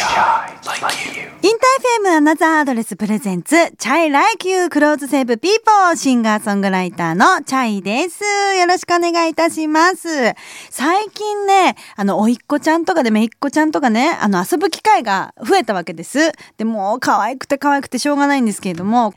chay like you. アナザーアドレス presents、chay like you clothes save people シンガーソングライターの chay です。よろしくお願いいたします。最近ね、あの、おいっ子ちゃんとかでめいっ子ちゃんとかね、あの、遊ぶ機会が増えたわけです。でも可愛くて可愛くてしょうがないんですけれども、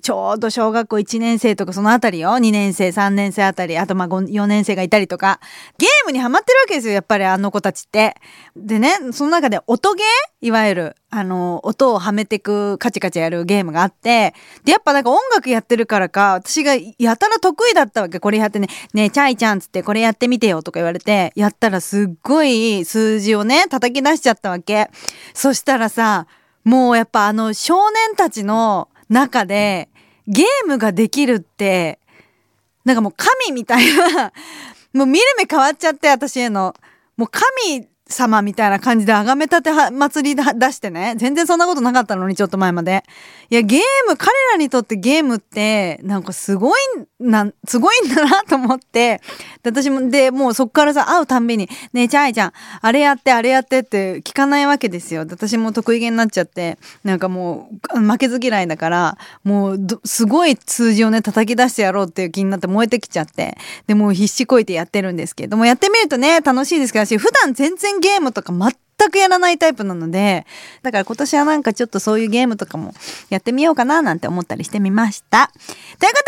ちょうど小学校1年生とかそのあたりよ。2年生、3年生あたり、あとまあ4年生がいたりとか、ゲームにハマってるわけですよ、やっぱりあの子たちって。でね、その中で音ゲーいわゆる、あの、音をはめてくカチカチやるゲームがあって、で、やっぱなんか音楽やってるからか、私がやたら得意だったわけ。これやってね、ねえ、チャイちゃんつってこれやってみてよとか言われて、やったらすっごい数字をね、叩き出しちゃったわけ。そしたらさ、もうやっぱあの少年たちの中でゲームができるって、なんかもう神みたいな、もう見る目変わっちゃって、私への。もう神様みたいな感じで崇めたて祭り出してね。全然そんなことなかったのに、ちょっと前まで。いや、ゲーム、彼らにとってゲームって、なんかすごい、なん、すごいんだなと思って。で私も、で、もうそっからさ、会うたんびに、ねえ、チャイちゃん、あれやって、あれやってって聞かないわけですよ。私も得意げになっちゃって、なんかもう、負けず嫌いだから、もう、すごい数字をね、叩き出してやろうっていう気になって燃えてきちゃって。で、もう必死こいてやってるんですけども、やってみるとね、楽しいですけど、私、普段全然ゲームとか全くやらないタイプなので、だから今年はなんかちょっとそういうゲームとかもやってみようかななんて思ったりしてみました。というこ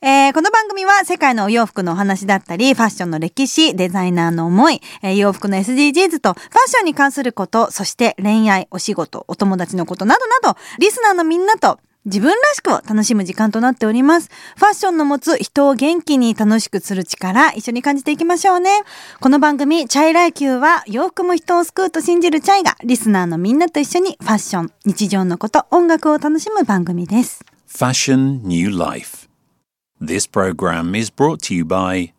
とで、えーこの番組は世界のお洋服のお話だったり、ファッションの歴史、デザイナーの思い、えー洋服の SDGs とファッションに関すること、そして恋愛、お仕事、お友達のことなどなど、リスナーのみんなと自分らしくを楽しむ時間となっております。ファッションの持つ人を元気に楽しくする力、一緒に感じていきましょうね。この番組、チャイライキューは洋服も人を救うと信じるチャイが、リスナーのみんなと一緒にファッション、日常のこと、音楽を楽しむ番組です。Fashion New Life. This program is brought to you by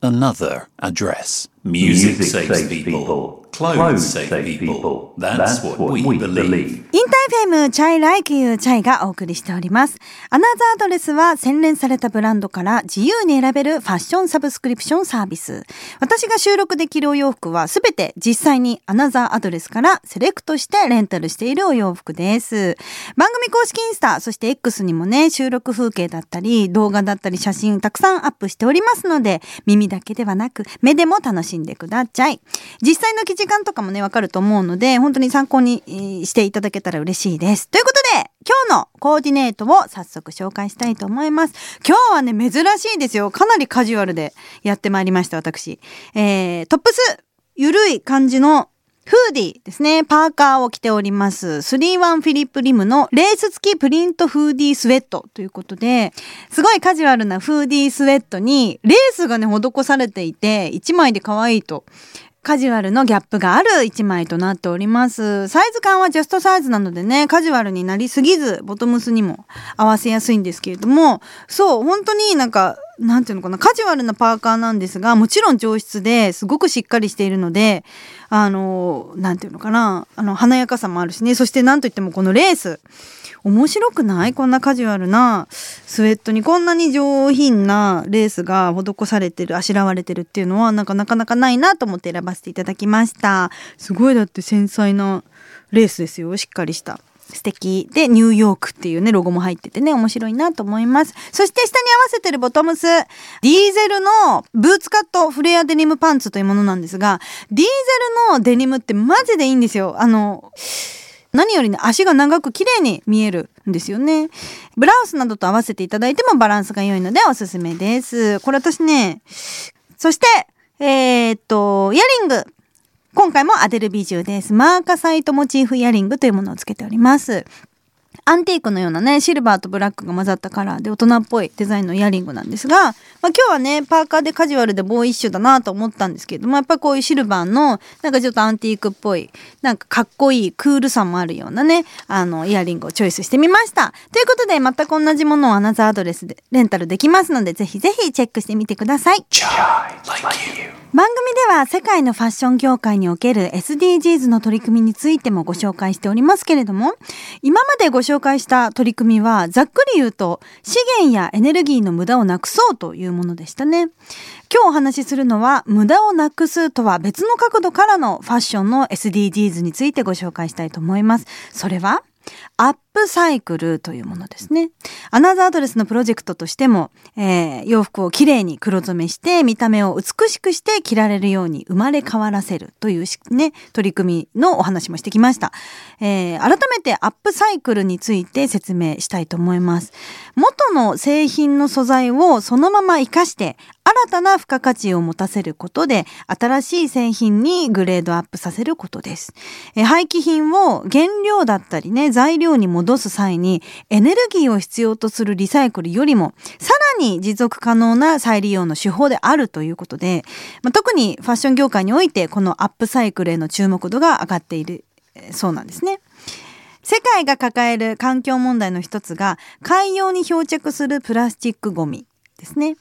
Another Address. Music, saves people. Clothes save people. That's, what, we, believe. インター FM chay like you chay がお送りしております。アナザーアドレスは洗練されたブランドから自由に選べるファッションサブスクリプションサービス。私が収録で着るお洋服はすべて実際にアナザーアドレスからセレクトしてレンタルしているお洋服です。番組公式インスタ、そして X にもね、収録風景だったり、動画だったり写真たくさんアップしておりますので、耳だけではなく目でも楽しんでください。実際の記事感とかもね、わかると思うので、本当に参考にしていただけたら嬉しいです。ということで、今日のコーディネートを早速紹介したいと思います。今日はね、珍しいですよ。かなりカジュアルでやってまいりました、私。えー、トップス、ゆるい感じのフーディーですね。パーカーを着ております。スリーワンフィリップリムのレース付きプリントフーディースウェットということで、すごいカジュアルなフーディースウェットにレースがね、施されていて、1枚で可愛いと。カジュアルのギャップがある1枚となっております。サイズ感はジャストサイズなのでね、カジュアルになりすぎず、ボトムスにも合わせやすいんですけれども、そう、本当になんか、なんていうのかな、カジュアルなパーカーなんですが、もちろん上質ですごくしっかりしているので、あの、なんていうのかな、あの、華やかさもあるしね、そしてなんといってもこのレース。面白くない？こんなカジュアルなスウェットにこんなに上品なレースが施されてるあしらわれてるっていうのはなんかなかなかないなと思って選ばせていただきました。すごいだって繊細なレースですよ。しっかりした。素敵。でニューヨークっていうねロゴも入っててね面白いなと思います。そして下に合わせてるボトムス。ディーゼルのブーツカットフレアデニムパンツというものなんですがディーゼルのデニムってマジでいいんですよ。あの何よりね足が長く綺麗に見えるんですよね。ブラウスなどと合わせていただいてもバランスが良いのでおすすめです。これ私ねそしてえーっとイヤリング。今回もアデルビジュです。マーカサイトモチーフイヤリングというものをつけております。アンティークのようなねシルバーとブラックが混ざったカラーで大人っぽいデザインのイヤリングなんですが、まあ、今日はねパーカーでカジュアルでボーイッシュだなと思ったんですけれどもやっぱこういうシルバーのなんかちょっとアンティークっぽいなんかかっこいいクールさもあるようなねあのイヤリングをチョイスしてみました。ということで全く同じものをアナザーアドレスでレンタルできますのでぜひぜひチェックしてみてください。番組では世界のファッション業界における SDGs の取り組みについてもご紹介しておりますけれども今までご紹介した取り組みはざっくり言うと資源やエネルギーの無駄をなくそうというものでしたね。今日お話しするのは無駄をなくすとは別の角度からのファッションの SDGs についてご紹介したいと思います。それはアップサイクルというものですね。アナザードレスのプロジェクトとしても、えー、洋服をきれいに黒染めして見た目を美しくして着られるように生まれ変わらせるというね、取り組みのお話もしてきました。えー、改めてアップサイクルについて説明したいと思います。元の製品の素材をそのまま活かして新たな付加価値を持たせることで新しい製品にグレードアップさせることです。え廃棄品を原料だったりね材料に戻す際にエネルギーを必要とするリサイクルよりもさらに持続可能な再利用の手法であるということで、まあ、特にファッション業界においてこのアップサイクルへの注目度が上がっているそうなんですね。世界が抱える環境問題の一つが海洋に漂着するプラスチックごみですね。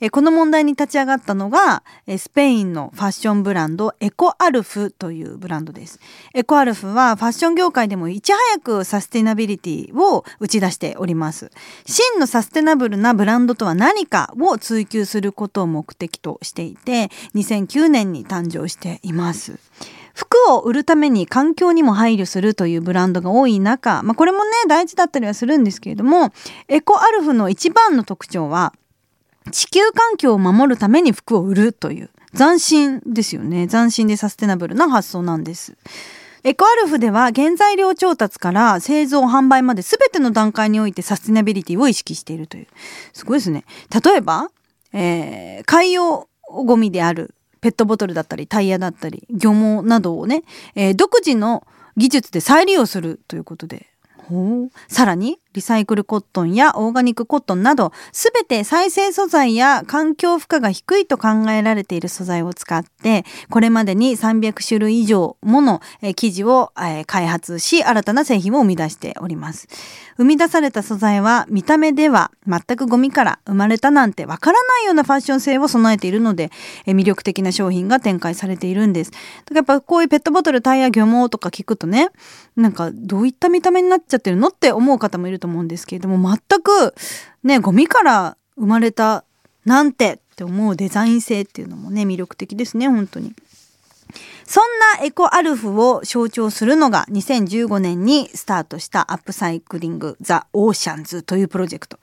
えこの問題に立ち上がったのがえスペインのファッションブランドエコアルフというブランドです。エコアルフはファッション業界でもいち早くサステナビリティを打ち出しております。真のサステナブルなブランドとは何かを追求することを目的としていて2009年に誕生しています。服を売るために環境にも配慮するというブランドが多い中、まあ、これもね大事だったりはするんですけれどもエコアルフの一番の特徴は地球環境を守るために服を売るという斬新ですよね。斬新でサステナブルな発想なんです。エコアルフでは原材料調達から製造販売まで全ての段階においてサステナビリティを意識しているという。すごいですね。例えば、えー、海洋ゴミであるペットボトルだったりタイヤだったり漁網などをね、えー、独自の技術で再利用するということで。ほう。さらにリサイクルコットンやオーガニックコットンなど全て再生素材や環境負荷が低いと考えられている素材を使ってこれまでに300種類以上もの生地を開発し新たな製品を生み出しております。生み出された素材は見た目では全くゴミから生まれたなんてわからないようなファッション性を備えているので魅力的な商品が展開されているんです。だからやっぱこういうペットボトルタイヤ漁網とか聞くとねなんかどういった見た目になっちゃってるのって思う方もいると思うんですけれども全くねゴミから生まれたなんてって思うデザイン性っていうのもね魅力的ですね本当に。そんなエコアルフを象徴するのが2015年にスタートした Upcycling the Oceans というプロジェクト。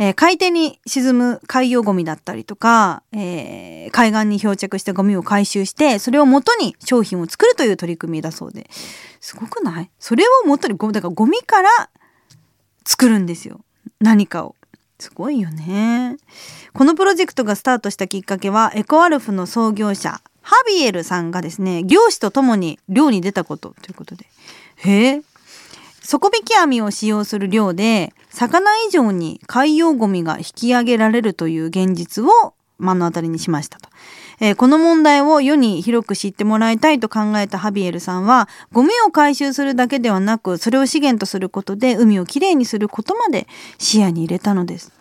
えー、海底に沈む海洋ゴミだったりとか、えー、海岸に漂着したゴミを回収してそれを元に商品を作るという取り組みだそうですごくない？それを元にゴだからゴミから作るんですよ。何かを。すごいよね。このプロジェクトがスタートしたきっかけはエコアルフの創業者ハビエルさんがですね漁師と共に漁に出たことということで。へえ。底引き網を使用する漁で魚以上に海洋ゴミが引き上げられるという現実を目の当たりにしましたと。えー、この問題を世に広く知ってもらいたいと考えたハビエルさんはゴミを回収するだけではなくそれを資源とすることで海をきれいにすることまで視野に入れたのです。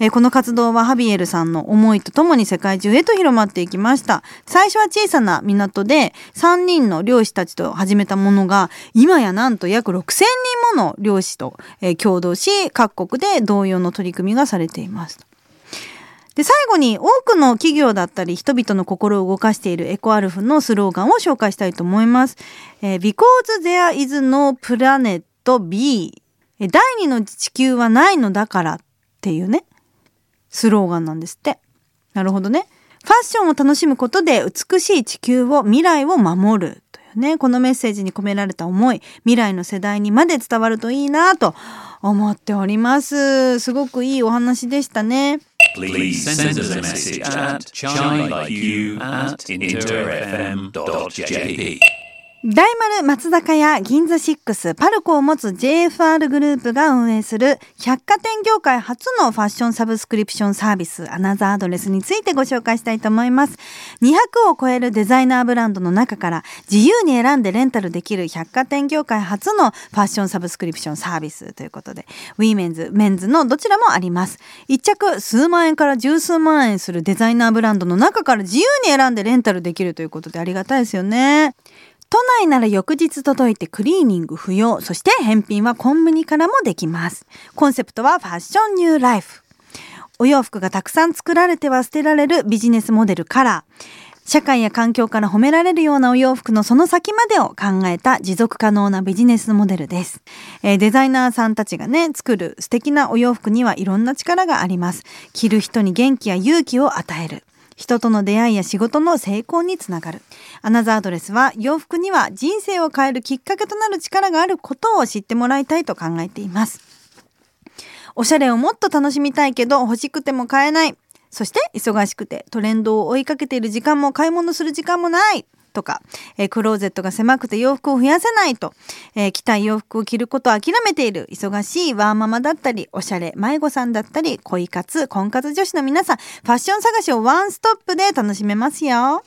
えー、この活動はハビエルさんの思いとともに世界中へと広まっていきました最初は小さな港で3人の漁師たちと始めたものが今やなんと約6,000人もの漁師と、えー、共同し各国で同様の取り組みがされていますで最後に多くの企業だったり人々の心を動かしているエコアルフのスローガンを紹介したいと思います。えー、Because there is no planet B 第二の地球はないのだからっていうねスローガンなんですって。なるほどね。ファッションを楽しむことで美しい地球を未来を守るというねこのメッセージに込められた思い未来の世代にまで伝わるといいなと思っておりますすごくいいお話でしたね Please send us a message at chai like you at interfm.jp 大丸松坂屋 GINZA SIX パルコを持つ JFR グループが運営する百貨店業界初のファッションサブスクリプションサービスアナザーアドレスについてご紹介したいと思います。200を超えるデザイナーブランドの中から自由に選んでレンタルできる百貨店業界初のファッションサブスクリプションサービスということでウィーメンズ、メンズのどちらもあります。一着数万円から十数万円するデザイナーブランドの中から自由に選んでレンタルできるということでありがたいですよね。都内なら翌日届いてクリーニング不要、そして返品はコンビニからもできます。コンセプトはファッションニューライフ。お洋服がたくさん作られては捨てられるビジネスモデルから、社会や環境から褒められるようなお洋服のその先までを考えた持続可能なビジネスモデルです。えー、デザイナーさんたちがね、作る素敵なお洋服にはいろんな力があります。着る人に元気や勇気を与える。人との出会いや仕事の成功につながる。アナザードレスは洋服には人生を変えるきっかけとなる力があることを知ってもらいたいと考えています。おしゃれをもっと楽しみたいけど欲しくても買えない。そして忙しくてトレンドを追いかけている時間も買い物する時間もない。とか、えー、クローゼットが狭くて洋服を増やせないと、えー、着たい洋服を着ることを諦めている忙しいワーママだったり、おしゃれ迷子さんだったり、恋活、婚活女子の皆さん、ファッション探しをワンストップで楽しめますよ。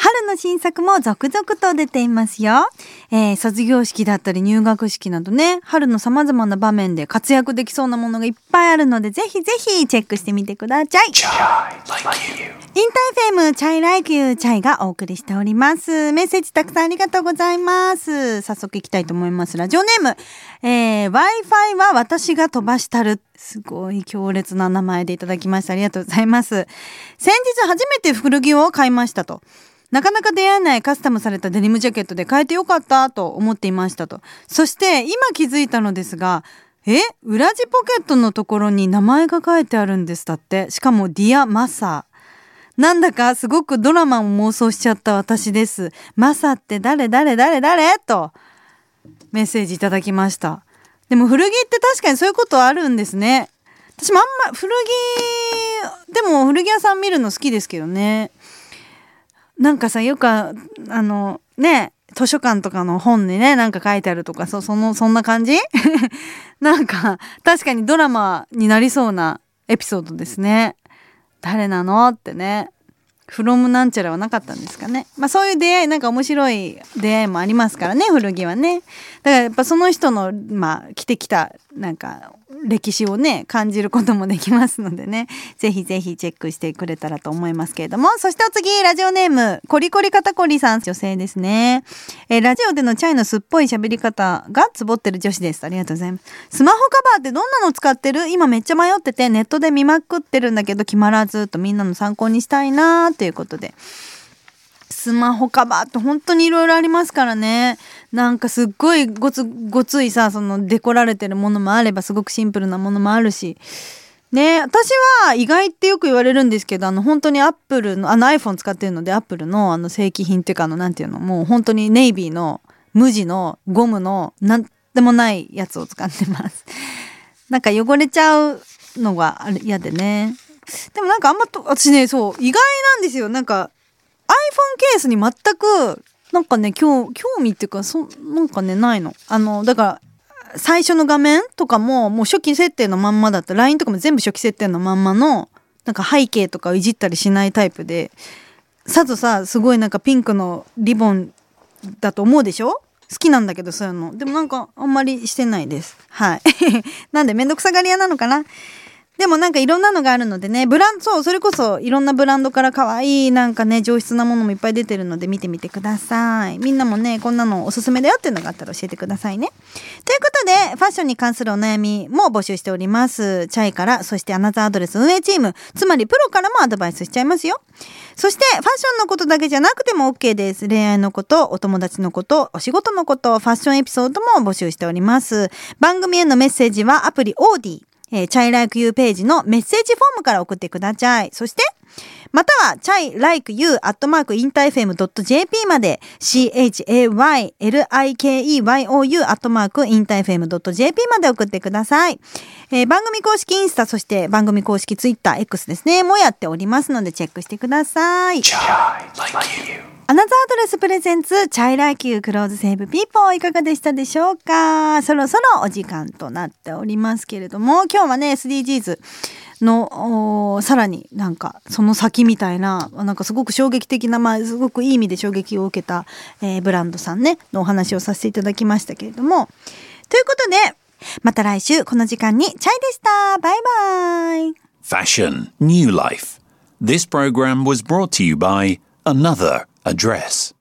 春の新作も続々と出ていますよ。えー、卒業式だったり入学式などね、春の様々な場面で活躍できそうなものがいっぱいあるので、ぜひぜひチェックしてみてください。 InterFM chay like you chay がお送りしております。メッセージたくさんありがとうございます。早速いきたいと思います。ラジオネーム、えー、Wi-Fi は私が飛ばしたる。すごい強烈な名前でいただきました。ありがとうございます。先日初めて古着を買いましたと。なかなか出会えないカスタムされたデニムジャケットで買えてよかったと思っていましたと。そして今気づいたのですが、え？裏地ポケットのところに名前が書いてあるんですだって。しかもディア・マサ。なんだかすごくドラマを妄想しちゃった私です。マサって誰？誰？誰？誰？とメッセージいただきました。でも古着って確かにそういうことあるんですね。私もあんま古着、でも古着屋さん見るの好きですけどね。なんかさよくあのね図書館とかの本にねなんか書いてあるとかそそのそんな感じ？なんか確かにドラマになりそうなエピソードですね。誰なの？ってね。フロムなんちゃらはなかったんですかね。まあそういう出会いなんか面白い出会いもありますからね古着はね。だからやっぱその人のまあ着てきたなんか歴史をね感じることもできますのでね。ぜひぜひチェックしてくれたらと思いますけれども。そしてお次ラジオネームコリコリ肩こりさん。女性ですね、えー、ラジオでのチャイのすっぽい喋り方がつぼってる女子です。ありがとうございます。スマホカバーってどんなの使ってる？今めっちゃ迷っててネットで見まくってるんだけど決まらずとみんなの参考にしたいなーっということでスマホカバーって本当にいろいろありますからね。なんかすっごいごつごついさ、そのデコられてるものもあればすごくシンプルなものもあるし。ね私は意外ってよく言われるんですけど、あの本当にアップルの、あの iPhone 使ってるのでアップルのあの正規品っていうかあのなんていうの、もう本当にネイビーの無地のゴムのなんでもないやつを使ってます。なんか汚れちゃうのが嫌でね。でもなんかあんまと、私ね、そう、意外なんですよ。なんか iPhone ケースに全くなんかね興興味っていうかそなんかねないの。あのだから最初の画面とかももう初期設定のまんまだった。LINE とかも全部初期設定のまんまのなんか背景とかをいじったりしないタイプで。さぞさすごいなんかピンクのリボンだと思うでしょ？好きなんだけどそういうの。でもなんかあんまりしてないです。はい。なんでめんどくさがり屋なのかな？でもなんかいろんなのがあるのでね、ブランド、そう、それこそいろんなブランドから可愛いなんかね、上質なものもいっぱい出てるので見てみてください。みんなもね、こんなのおすすめだよっていうのがあったら教えてくださいね。ということで、ファッションに関するお悩みも募集しております。チャイから、そしてアナザーアドレス運営チーム、つまりプロからもアドバイスしちゃいますよ。そして、ファッションのことだけじゃなくても OK です。恋愛のこと、お友達のこと、お仕事のこと、ファッションエピソードも募集しております。番組へのメッセージはアプリ AuDee えー、 chay like you ページのメッセージフォームから送ってください。そして、または、 chay like you アットマーク interfm .jp まで、CHAYLIKEYOU アットマーク interfm .jp まで送ってください。えー、番組公式インスタ、そして番組公式ツイッター X ですね、もやっておりますのでチェックしてください。アナザーアドレス presents、chay like you clothes save people いかがでしたでしょうか？そろそろお時間となっておりますけれども、今日はね、SDGs の、さらになんかその先みたいな、なんかすごく衝撃的な、まあすごくいい意味で衝撃を受けた、えー、ブランドさんね、のお話をさせていただきましたけれども、ということで、また来週この時間にチャイでした。バイバイ。Fashion, New Life. This program was brought to you by Another Address.